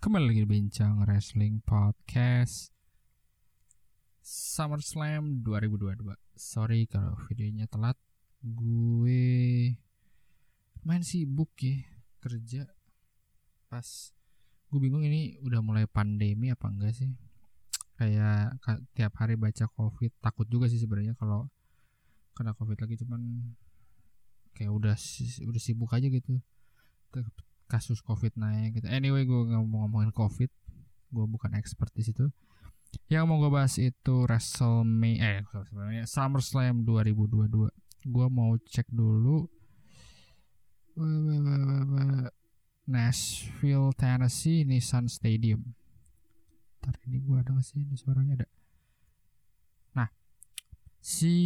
Kembali lagi di Bincang Wrestling Podcast SummerSlam 2022 Sorry kalau videonya telat. Gue main sibuk ya Kerja. Pas Gue bingung ini udah mulai pandemi apa enggak sih? Kayak ka- tiap hari baca covid. Takut juga sih sebenarnya kalau Kena covid lagi cuman Kayak udah udah sibuk aja gitu kasus covid naik gitu. Anyway, gue nggak mau ngomongin covid, gue bukan expert di situ. Yang mau gue bahas itu WrestleMania, eh SummerSlam 2022. Gue mau cek dulu. Nashville, Tennessee, Nissan Stadium. Ntar ini gue ada nggak sih ini suaranya ada. Nah, si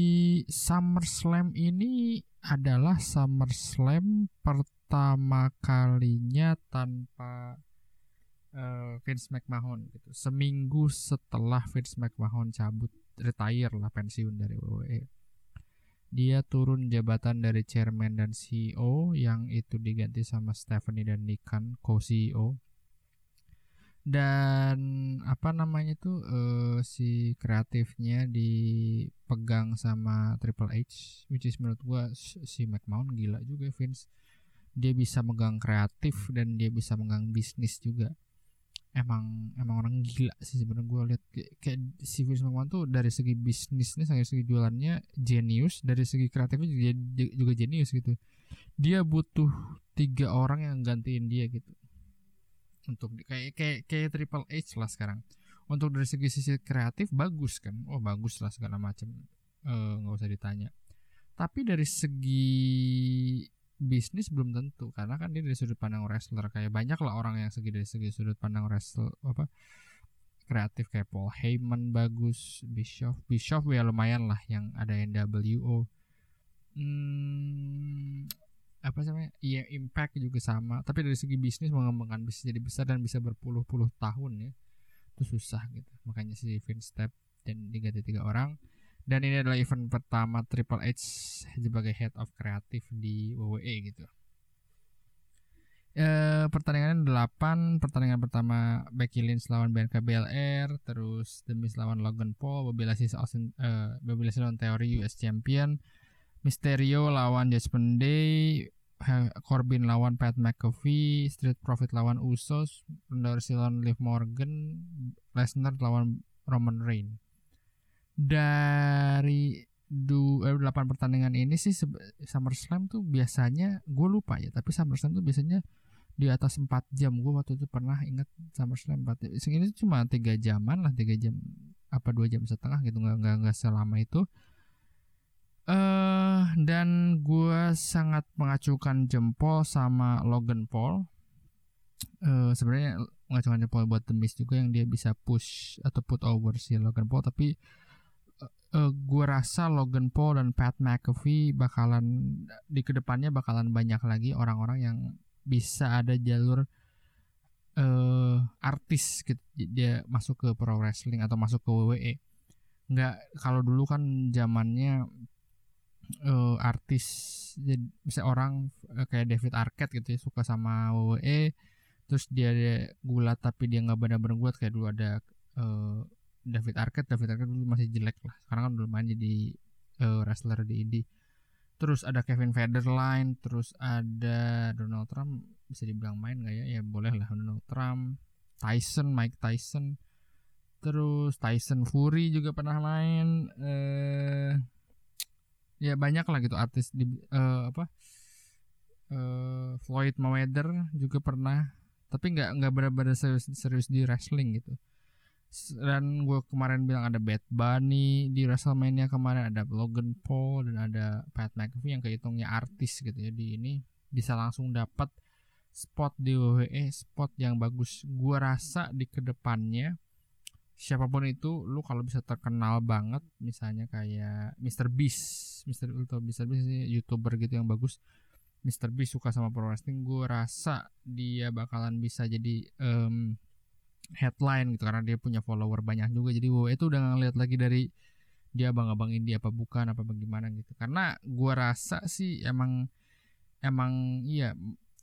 SummerSlam ini adalah SummerSlam pertama kalinya tanpa eh, Vince McMahon gitu. Seminggu setelah Vince McMahon cabut retire lah pensiun dari WWE. Dia turun jabatan dari chairman dan CEO yang itu diganti sama Stephanie dan Nikan co-CEO. Dan apa namanya tuh eh, si kreatifnya dipegang sama Triple H, which is menurut gua si McMahon gila juga Vince dia bisa megang kreatif dan dia bisa megang bisnis juga. Emang emang orang gila sih sebenarnya gue lihat. Kayak, si Vince McMahon tuh dari segi bisnisnya dari segi jualannya genius dari segi kreatifnya juga, juga genius gitu. Dia butuh tiga orang yang gantiin dia gitu. Untuk kayak kayak kayak Triple H lah sekarang. Untuk dari segi sisi kreatif bagus kan? Oh bagus lah segala macam. Eh, nggak usah ditanya. Tapi dari segi bisnis belum tentu karena kan dia dari sudut pandang wrestler. Kayak banyak lah orang yang segi dari segi sudut pandang wrestler apa kreatif. Kayak Paul Heyman bagus Bischoff. Bischoff ya lumayan lah yang ada NWO hmm, apa namanya? Iya Impact juga sama. Tapi dari segi bisnis mengembangkan bisnis jadi besar dan bisa berpuluh-puluh tahun ya itu susah gitu. Makanya si Vince Step dan diganti tiga orang dan ini adalah event pertama Triple H sebagai head of kreatif di WWE gitu. Eh pertandingan 8 pertandingan pertama Becky Lynch lawan Bianca Belair. Terus The Miz lawan Logan Paul. Bobby Lashley Austin eh Bobby lawan Theory US Champion. Mysterio lawan Judgment Day. Corbin lawan Pat McAfee. Street Profit lawan Usos. Ronda Rousey lawan Liv Morgan. Lesnar lawan Roman Reigns dari du, eh, 8 pertandingan ini sih SummerSlam tuh biasanya gue lupa ya tapi SummerSlam tuh biasanya di atas 4 jam. Gue waktu itu pernah ingat SummerSlam 4 jam. Ini cuma tiga jaman lah tiga jam apa dua jam setengah gitu. Nggak nggak nggak selama itu. Eh dan gue sangat mengacukan jempol sama Logan Paul. Eh sebenarnya mengacungkan jempol buat The juga yang dia bisa push atau put over si Logan Paul tapi eh gue rasa Logan Paul dan Pat McAfee bakalan di ke depannya bakalan banyak lagi orang-orang yang bisa ada jalur eh artis gitu. Dia masuk ke pro wrestling atau masuk ke WWE nggak kalau dulu kan zamannya eh artis jadi bisa orang eh, kayak David Arquette gitu ya suka sama WWE terus dia, dia gulat tapi dia nggak benar-benar gulat. Kayak dulu ada eh, David Arquette David Arquette dulu masih jelek lah. Sekarang kan udah main jadi eh, wrestler di indie terus ada Kevin Federline terus ada Donald Trump. Bisa dibilang main nggak ya? Ya boleh lah. Donald Trump Tyson Mike Tyson. Terus Tyson Fury juga pernah main eh ya banyak lah gitu. Artis di eh, apa eh, Floyd Mayweather juga pernah. Tapi nggak nggak benar-benar serius serius di wrestling gitu dan gue kemarin bilang ada Bad Bunny di WrestleMania kemarin ada Logan Paul dan ada Pat McAfee yang kehitungnya artis gitu ya di ini bisa langsung dapat spot di WWE spot yang bagus gue rasa di ke depannya siapa pun itu lu kalau bisa terkenal banget misalnya kayak Mr. Beast Mr. Ultra Mr. Beast ini youtuber gitu yang bagus Mr. Beast suka sama pro wrestling gue rasa dia bakalan bisa jadi em, headline gitu karena dia punya follower banyak juga. Jadi WWE itu udah ngeliat lagi dari dia abang-abang indie apa bukan apa bagaimana gitu. Karena gua rasa sih emang emang iya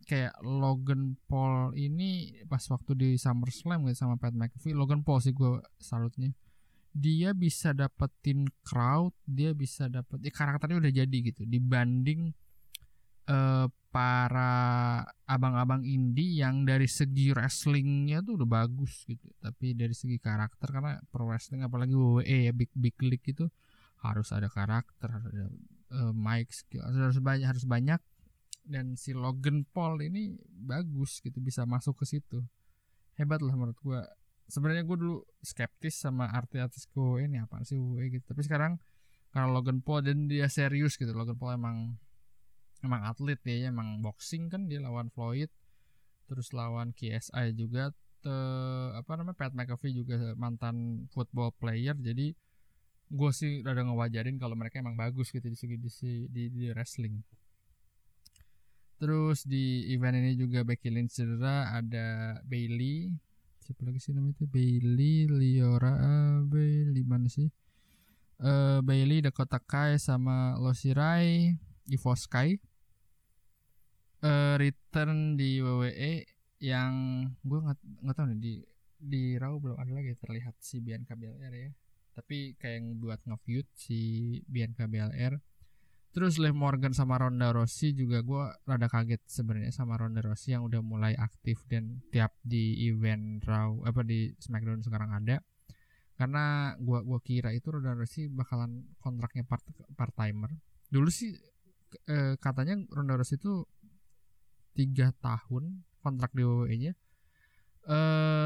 kayak Logan Paul ini pas waktu di SummerSlam gitu sama Pat McAfee Logan Paul sih gue salutnya. Dia bisa dapetin crowd dia bisa dapet ya karakternya udah jadi gitu. Dibanding uh, para abang-abang indie yang dari segi wrestlingnya tuh udah bagus gitu. Tapi dari segi karakter karena pro wrestling apalagi WWE ya big big league itu harus ada karakter harus ada uh, mic skill harus banyak harus banyak. Dan si Logan Paul ini bagus gitu bisa masuk ke situ. Hebat lah menurut gua. Sebenarnya gue dulu skeptis sama artis-artis gue ini apa sih gue gitu. Tapi sekarang karena Logan Paul dan dia serius gitu Logan Paul emang emang atlet dia emang boxing kan dia lawan Floyd terus lawan KSI juga te, apa namanya Pat McAfee juga mantan football player. Jadi gue sih rada ngewajarin kalau mereka emang bagus gitu di segi di, di, di wrestling. Terus di event ini juga Becky Lynch cedera ada Bailey. Siapa lagi sih namanya itu? Bailey Liora Bailey mana sih? Uh, Bailey Dakota Kai sama Losirai Ivo Sky uh, return di WWE yang gue nggak nggak tahu nih di di Raw belum ada lagi terlihat si Bianca BLR ya tapi kayak yang buat nge si Bianca BLR Terus Liv Morgan sama Ronda Rousey juga gue rada kaget sebenarnya sama Ronda Rousey yang udah mulai aktif dan tiap di event Raw apa di SmackDown sekarang ada. Karena gue gua kira itu Ronda Rousey bakalan kontraknya part part timer. Dulu sih e, katanya Ronda Rousey itu tiga tahun kontrak di WWE-nya. E,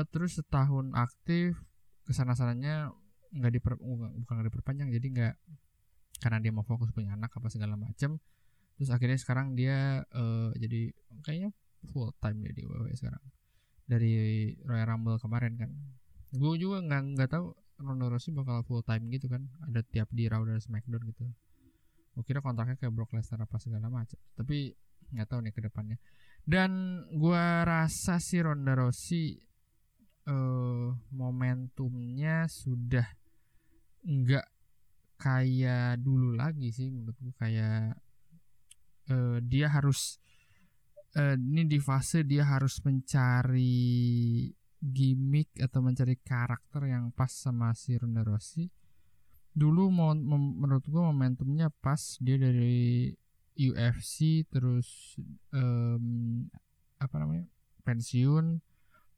terus setahun aktif ke sana sananya nggak diper bukan nggak diperpanjang jadi nggak karena dia mau fokus punya anak apa segala macem. Terus akhirnya sekarang dia uh, jadi kayaknya full time dia di WWE sekarang. Dari Royal Rumble kemarin kan. Gue juga nggak nggak tahu Ronda Rousey bakal full time gitu kan. Ada tiap di Raw dan SmackDown gitu. Gue kira kontraknya kayak Brock Lesnar apa segala macam tapi nggak tahu nih ke depannya. Dan gue rasa si Ronda Rousey uh, momentumnya sudah nggak kayak dulu lagi sih menurutku kayak uh, dia harus uh, ini di fase dia harus mencari gimmick atau mencari karakter yang pas sama si Ronda Rousey. Dulu mau menurut gua momentumnya pas dia dari UFC terus um, apa namanya pensiun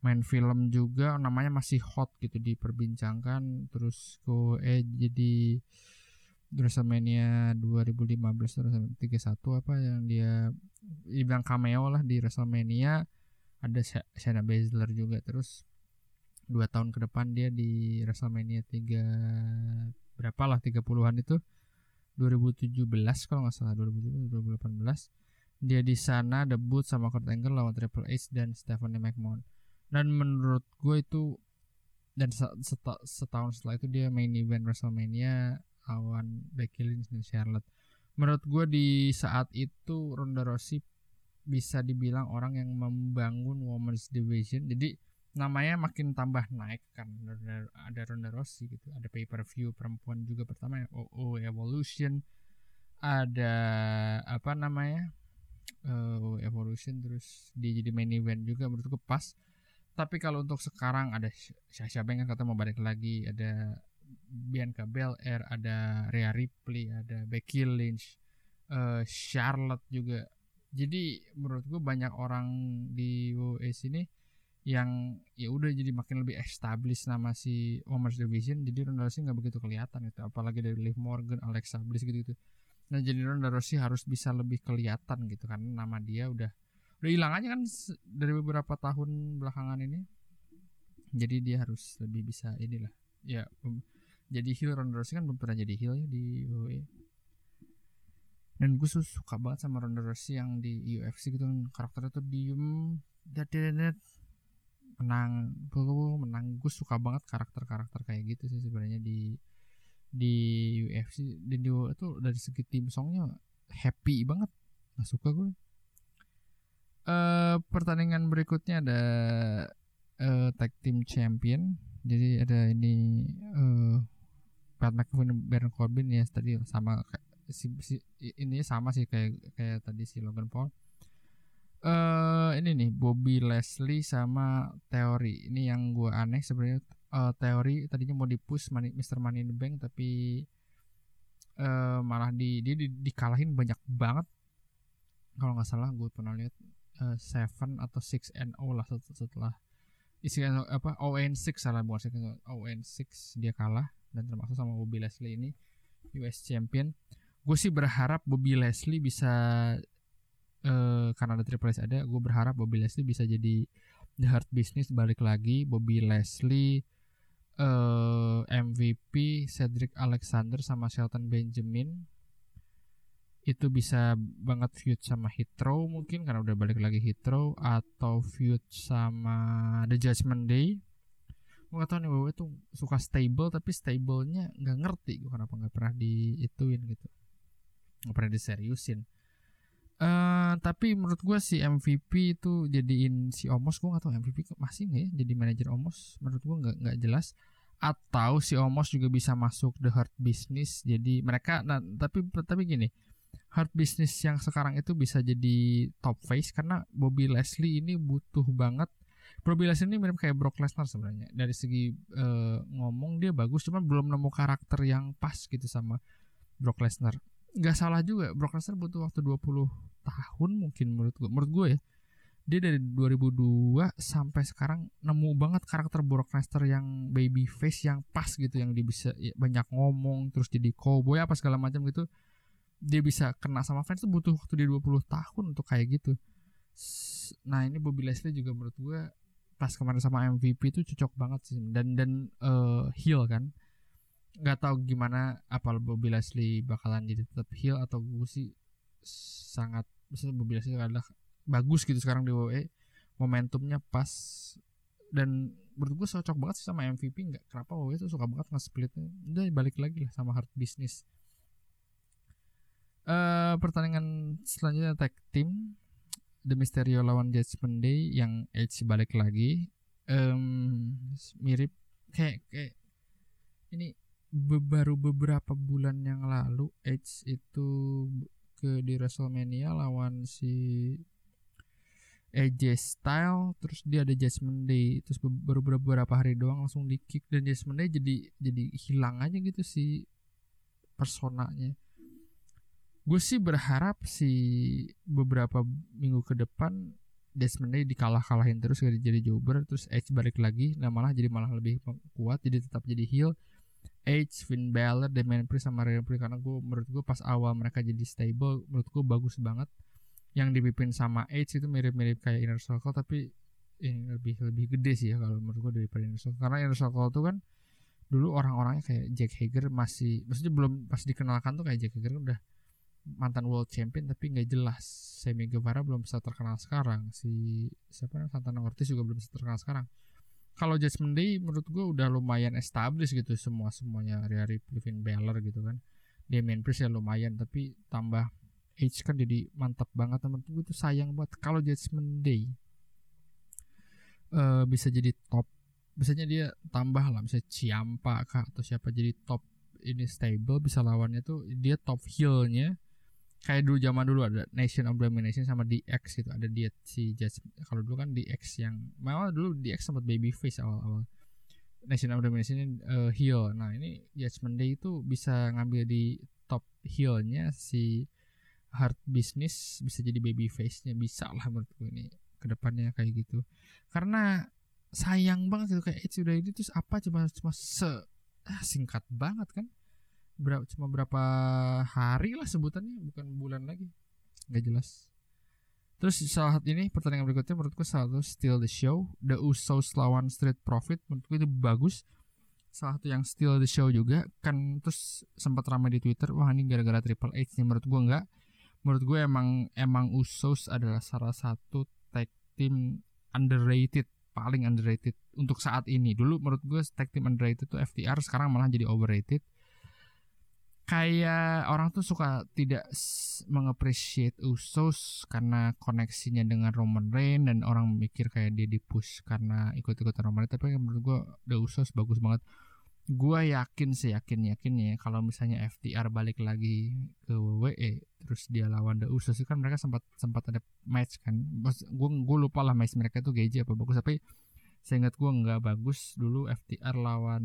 main film juga namanya masih hot gitu diperbincangkan terus go eh jadi WrestleMania 2015 terus 31 apa yang dia dibilang cameo lah di WrestleMania. Ada Shayna Baszler juga terus dua tahun ke depan dia di WrestleMania 3 berapa lah 30-an itu 2017 kalau nggak salah 2017 2018 dia di sana debut sama Kurt Angle lawan Triple H dan Stephanie McMahon. Dan menurut gue itu dan setahun setelah itu dia main event WrestleMania lawan Becky Lynch dan Charlotte. Menurut gue di saat itu Ronda Rousey bisa dibilang orang yang membangun Women's Division. Jadi namanya makin tambah naik kan ada Ronda Rousey gitu ada pay per view perempuan juga pertama ya OO Evolution ada apa namanya uh, Evolution terus dia jadi main event juga menurutku pas. Tapi kalau untuk sekarang ada siapa yang kata mau balik lagi ada Bianca Belair ada Rhea Ripley ada Becky Lynch uh, Charlotte juga. Jadi menurut gue banyak orang di WWE sini yang ya udah jadi makin lebih established nama si Women's Division jadi Ronda Rousey nggak begitu kelihatan gitu apalagi dari Liv Morgan Alexa Bliss gitu gitu nah jadi Ronda Rousey harus bisa lebih kelihatan gitu karena nama dia udah udah hilang aja kan dari beberapa tahun belakangan ini. Jadi dia harus lebih bisa inilah ya jadi heel Ronda Rousey kan belum pernah jadi heel ya di WWE dan gue suka banget sama Ronda Rousey yang di UFC gitu kan karakternya tuh diem dan menang gue menang gue suka banget karakter karakter kayak gitu sih sebenarnya di di UFC dan di tuh dari segi tim songnya happy banget nggak suka gue uh, pertandingan berikutnya ada uh, tag team champion. Jadi ada ini uh, Pat McAfee Baron Corbin ya tadi sama si, si ini sama sih kayak kayak tadi si Logan Paul. Uh, ini nih Bobby Leslie sama teori ini yang gue aneh sebenarnya. Uh, teori tadinya mau dipush Money, Mr. Money in the Bank tapi uh, malah di dia di, dikalahin banyak banget. Kalau nggak salah gue pernah lihat uh, seven atau six and O lah setelah isi apa ON 6 salah bukan ON 6 dia kalah. Dan termasuk sama Bobby Leslie ini US Champion. Gue sih berharap Bobby Leslie bisa uh, karena ada Triple S ada gue berharap Bobby Leslie bisa jadi The Hard Business balik lagi. Bobby Leslie uh, eh, MVP Cedric Alexander sama Shelton Benjamin. Itu bisa banget feud sama Hitro mungkin karena udah balik lagi Hitro atau feud sama The Judgment Day. Gue gak tau nih WWE tuh suka stable tapi stablenya nggak ngerti gue kenapa nggak pernah diituin gitu. Nggak pernah diseriusin Uh, tapi menurut gue si MVP itu jadiin si Omos gue gak tau MVP masih nggak ya jadi manajer Omos menurut gue nggak nggak jelas. Atau si Omos juga bisa masuk the hard business jadi mereka nah tapi tapi gini hard business yang sekarang itu bisa jadi top face karena Bobby Leslie ini butuh banget. Bobby Leslie ini mirip kayak Brock Lesnar sebenarnya. Dari segi uh, ngomong dia bagus cuman belum nemu karakter yang pas gitu sama Brock Lesnar nggak salah juga Brock Lesnar butuh waktu 20 tahun mungkin menurut gue menurut gue ya. Dia dari 2002 sampai sekarang nemu banget karakter Brock Lesnar yang baby face yang pas gitu yang dia bisa ya, banyak ngomong terus jadi cowboy apa segala macam gitu. Dia bisa kena sama fans tuh butuh waktu dia 20 tahun untuk kayak gitu. Nah ini Bobby Leslie juga menurut gue pas kemarin sama MVP itu cocok banget sih. Dan dan uh, heel kan nggak tahu gimana apa Bobby Leslie bakalan jadi tetap heel atau gue sih sangat bisa Bobby Leslie adalah bagus gitu sekarang di WWE momentumnya pas. Dan menurut gue cocok banget sih sama MVP nggak kenapa WWE tuh suka banget nge-splitnya? Udah balik lagi lah sama hard business. Uh, pertandingan selanjutnya tag team The Mysterio lawan Judgment Day yang Edge balik lagi. Um, mirip kayak kayak ini baru beberapa bulan yang lalu Edge itu ke di WrestleMania lawan si AJ Style terus dia ada Judgment Day terus baru beberapa hari doang langsung di kick dan Judgment Day jadi jadi hilang aja gitu si personanya. Gue sih berharap si beberapa minggu ke depan Desmond Day dikalah-kalahin terus gak jadi jobber terus Edge balik lagi nah malah jadi malah lebih kuat jadi tetap jadi heel Edge, Finn Balor, Damian Priest sama Rhea Ripley karena gue menurut gue pas awal mereka jadi stable menurut gue bagus banget. Yang dipimpin sama Edge itu mirip-mirip kayak Inner Circle tapi ini lebih lebih gede sih ya kalau menurut gue daripada Inner Circle. Karena Inner Circle tuh kan dulu orang-orangnya kayak Jack Hager masih maksudnya belum pas dikenalkan tuh kayak Jack Hager udah mantan world champion tapi nggak jelas. Semi Guevara belum bisa terkenal sekarang. Si siapa namanya? Santana Ortiz juga belum bisa terkenal sekarang kalau Judgment Day menurut gue udah lumayan established gitu semua semuanya. Rhea Ripley, Finn Balor gitu kan. Main Priest ya lumayan tapi tambah Edge kan jadi mantap banget. Temen gue itu sayang banget. Kalau Judgment Day uh, bisa jadi top biasanya dia tambah lah. Misalnya Ciampa kah atau siapa jadi top ini stable bisa lawannya tuh dia top heelnya kayak dulu zaman dulu ada Nation of Domination sama DX gitu. Ada dia si Judge kalau dulu kan DX yang malah dulu DX sempat baby face awal-awal. Nation of Domination ini uh, heel. Nah ini Judgment Day itu bisa ngambil di top heelnya si Hard Business bisa jadi baby face-nya bisa lah menurut gue ini ke depannya kayak gitu. Karena sayang banget gitu kayak itu udah ini terus apa cuma cuma se ah, singkat banget kan berapa cuma berapa hari lah sebutannya bukan bulan lagi. Nggak jelas. Terus saat ini pertandingan berikutnya menurutku satu steal the show. The Usos lawan Street Profit menurutku itu bagus. Salah satu yang steal the show juga kan terus sempat ramai di Twitter wah ini gara-gara Triple H nih. Menurut gua enggak menurut gue emang emang Usos adalah salah satu tag team underrated paling underrated untuk saat ini. Dulu menurut gue tag team underrated itu FTR sekarang malah jadi overrated kayak orang tuh suka tidak mengapresiasi Usos karena koneksinya dengan Roman Reigns dan orang mikir kayak dia dipush karena ikut-ikutan Roman Reigns. Tapi menurut gue The Usos bagus banget. Gue yakin sih yakin ya kalau misalnya FTR balik lagi ke WWE terus dia lawan The Usos kan mereka sempat sempat ada match kan. Gue gue lupa lah match mereka itu gaji apa bagus. Tapi saya ingat gue nggak bagus dulu FTR lawan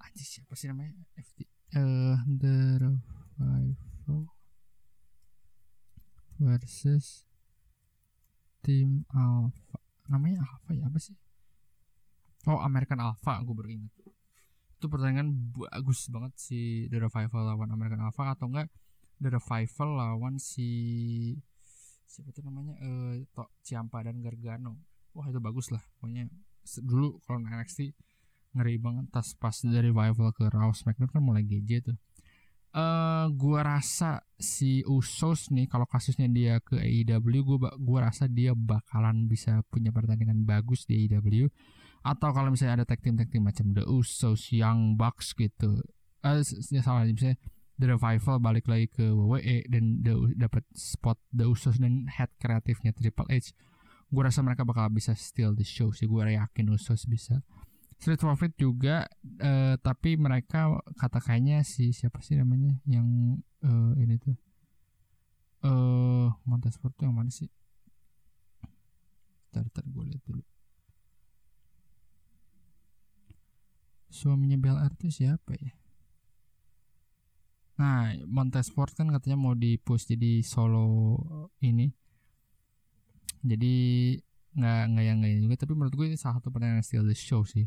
anjir siapa sih namanya? FT uh, The Revival versus Tim Alpha. Namanya Alpha ya apa sih? Oh American Alpha gue baru ingat. Itu pertandingan bagus banget si The Revival lawan American Alpha atau enggak The Revival lawan si siapa itu namanya? Eh uh, Ciampa dan Gargano. Wah itu bagus lah pokoknya. Dulu kalau NXT ngeri banget tas pas dari Revival ke Raw SmackDown kan mulai GJ tuh uh, gua rasa si Usos nih kalau kasusnya dia ke AEW gua gua rasa dia bakalan bisa punya pertandingan bagus di AEW atau kalau misalnya ada tag team tag team macam The Usos, Young Bucks gitu. Eh uh, salah misalnya The Revival balik lagi ke WWE dan dapat spot The Usos dan head kreatifnya Triple H. Gue rasa mereka bakal bisa steal the show sih. Gue yakin Usos bisa. Street Profit juga uh, tapi mereka kata kayaknya si siapa sih namanya yang uh, ini tuh eh uh, Montesport tuh yang mana sih? Ntar, ntar gue lihat dulu. suaminya Bel itu siapa ya? Nah, Montesport kan katanya mau di push jadi solo ini. Jadi nggak nggak yang nggak juga, tapi menurut gue ini salah satu pertandingan still the show sih.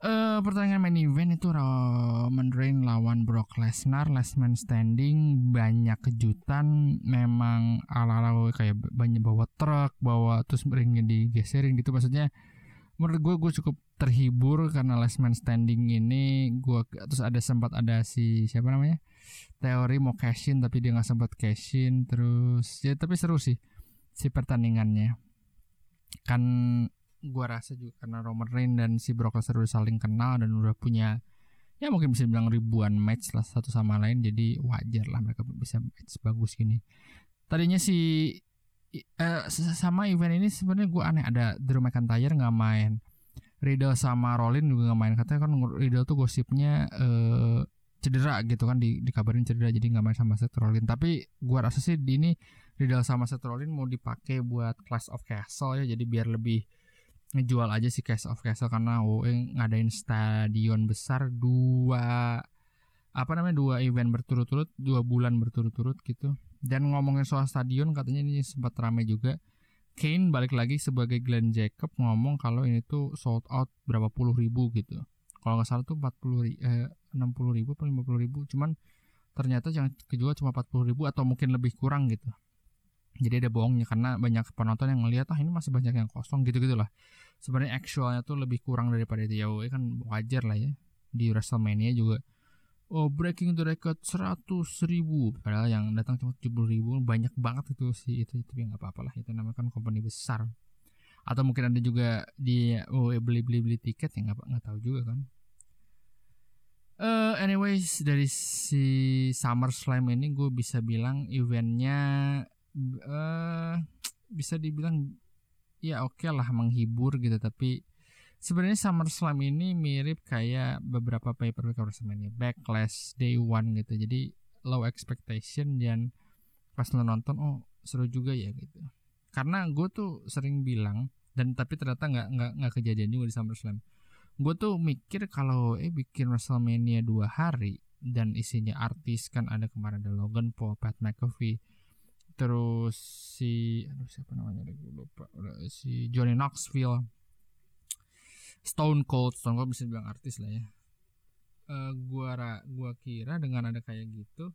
Uh, pertandingan main event itu Roman Reigns lawan Brock Lesnar. Last man standing banyak kejutan. Memang ala-ala kayak banyak bawa truk bawa terus ringnya digeserin gitu. Maksudnya menurut gue gue cukup terhibur karena last man standing ini. Gue terus ada sempat ada si siapa namanya? Teori mau cashin tapi dia nggak sempat cashin terus ya tapi seru sih si pertandingannya. Kan gue rasa juga karena Roman Reigns dan si Brock Lesnar udah saling kenal dan udah punya ya mungkin bisa bilang ribuan match lah satu sama lain jadi wajar lah mereka bisa match bagus gini. Tadinya si uh, sama event ini sebenarnya gue aneh ada Drew McIntyre nggak main Riddle sama Rollin juga nggak main katanya kan Riddle tuh gosipnya uh, cedera gitu kan di dikabarin cedera jadi nggak main sama Seth Rollins. Tapi gue rasa sih di ini Riddle sama Seth Rollins mau dipakai buat Clash of Castle ya jadi biar lebih ngejual aja sih Clash of Castle karena WWE ngadain stadion besar dua apa namanya dua event berturut-turut dua bulan berturut-turut gitu dan ngomongin soal stadion katanya ini sempat ramai juga. Kane balik lagi sebagai Glenn Jacob ngomong kalau ini tuh sold out berapa puluh ribu gitu. Kalau nggak salah tuh 40 ribu, eh, 60 ribu atau 50 ribu. Cuman ternyata yang kejual cuma 40 ribu atau mungkin lebih kurang gitu. Jadi ada bohongnya karena banyak penonton yang ngelihat ah ini masih banyak yang kosong gitu gitulah. Sebenarnya actualnya tuh lebih kurang daripada itu ya kan wajar lah ya. Di WrestleMania juga oh breaking the record 100 ribu. Padahal yang datang cuma 70 ribu banyak banget itu sih itu itu nggak apa-apa lah itu namanya kan company besar. Atau mungkin ada juga di oh beli beli beli tiket ya nggak nggak tahu juga kan. Uh, anyways dari si Summer Slam ini gue bisa bilang eventnya uh, bisa dibilang ya oke okay lah menghibur gitu tapi sebenarnya SummerSlam ini mirip kayak beberapa pay per view WrestleMania Backlash Day One gitu. Jadi low expectation dan pas lo nonton oh seru juga ya gitu. Karena gue tuh sering bilang dan tapi ternyata nggak nggak nggak kejadian juga di SummerSlam gue tuh mikir kalau eh bikin WrestleMania dua hari dan isinya artis kan ada kemarin ada Logan Paul, Pat McAfee, terus si aduh siapa namanya lagi? Lupa. Si Johnny Knoxville. Stone Cold Stone Cold bisa bilang artis lah ya. Uh, gua gua kira dengan ada kayak gitu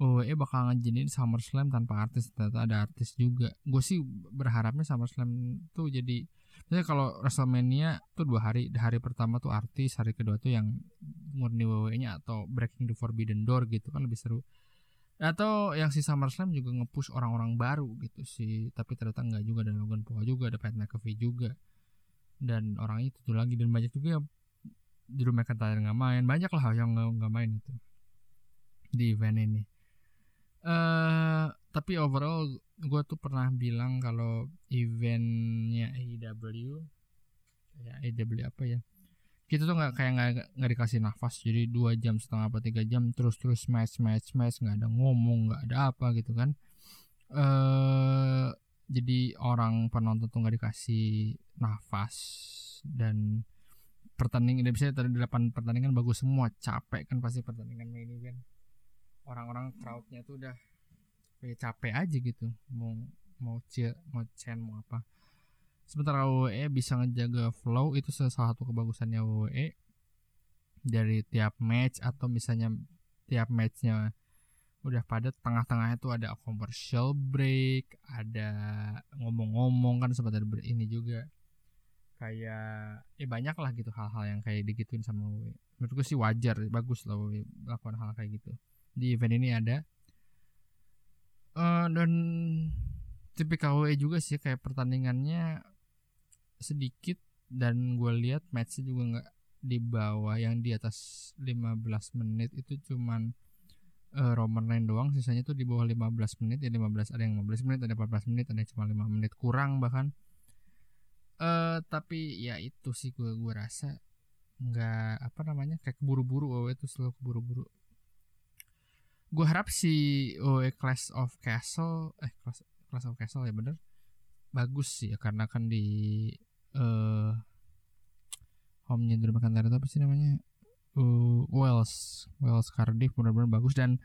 WWE bakal ngejinin SummerSlam tanpa artis. Ternyata ada artis juga. Gue sih berharapnya SummerSlam tuh jadi misalnya kalau WrestleMania tuh dua hari. Hari pertama tuh artis hari kedua tuh yang murni WWE nya atau Breaking the Forbidden Door gitu. Kan lebih seru atau yang si SummerSlam juga ngepush orang-orang baru gitu sih. Tapi ternyata nggak juga. Ada Logan Paul juga ada Pat McAfee juga. Dan orang itu tuh lagi. Dan banyak juga di rumah McIntyre nggak main. Banyak lah yang nggak main itu. Di event ini. Uh, tapi overall gue tuh pernah bilang kalau eventnya AEW ya AEW apa ya kita tuh nggak kayak nggak dikasih nafas. Jadi dua jam setengah apa tiga jam terus terus match match match nggak ada ngomong nggak ada apa gitu kan. Eh jadi orang penonton tuh nggak dikasih nafas. Dan pertandingan bisa tadi delapan pertandingan bagus semua. Capek kan pasti pertandingan main event orang-orang crowdnya tuh udah ya capek aja gitu. Mau mau cheer mau chant mau apa sementara WWE bisa ngejaga flow itu salah satu kebagusannya WWE dari tiap match atau misalnya tiap matchnya udah padat tengah-tengahnya tuh ada commercial break ada ngomong-ngomong kan sempat ada ini juga. Kayak eh banyak lah gitu hal-hal yang kayak digituin sama WWE menurutku sih wajar bagus lah WWE melakukan hal kayak gitu. Di event ini ada. Uh, dan tipikal WWE juga sih kayak pertandingannya sedikit dan gue lihat matchnya juga nggak di bawah yang di atas 15 menit itu cuman uh, Roman Reigns doang sisanya tuh di bawah 15 menit ya 15 ada yang 15 menit ada 14 menit ada cuma 5 menit kurang bahkan. Uh, tapi ya itu sih gue gue rasa nggak apa namanya kayak keburu-buru oh itu selalu keburu-buru. Gue harap si oh, Clash of Castle eh Clash, Clash of Castle ya bener bagus sih ya karena kan di uh, home-nya Drew McIntyre itu apa sih namanya? Uh, Wales Wales Cardiff benar-benar bagus. Dan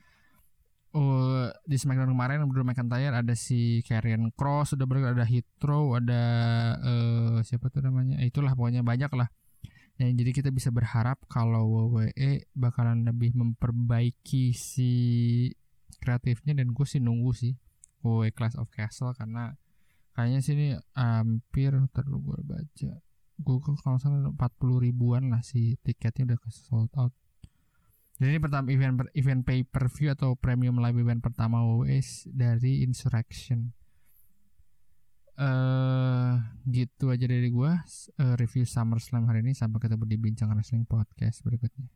uh, di SmackDown kemarin Drew McIntyre ada si Karrion Cross sudah berada ada Hitro ada uh, siapa tuh namanya? Itulah pokoknya banyak lah. Ya, jadi kita bisa berharap kalau WWE bakalan lebih memperbaiki si kreatifnya dan gue sih nunggu sih WWE Class of Castle karena kayaknya sini hampir terlalu gue baca. Google kalau salah 40 ribuan lah si tiketnya udah ke sold out. Jadi ini pertama event event pay per view atau premium live event pertama WWE dari Insurrection. Eh uh, gitu aja dari gua. Uh, review SummerSlam hari ini. Sampai ketemu di bincang wrestling podcast berikutnya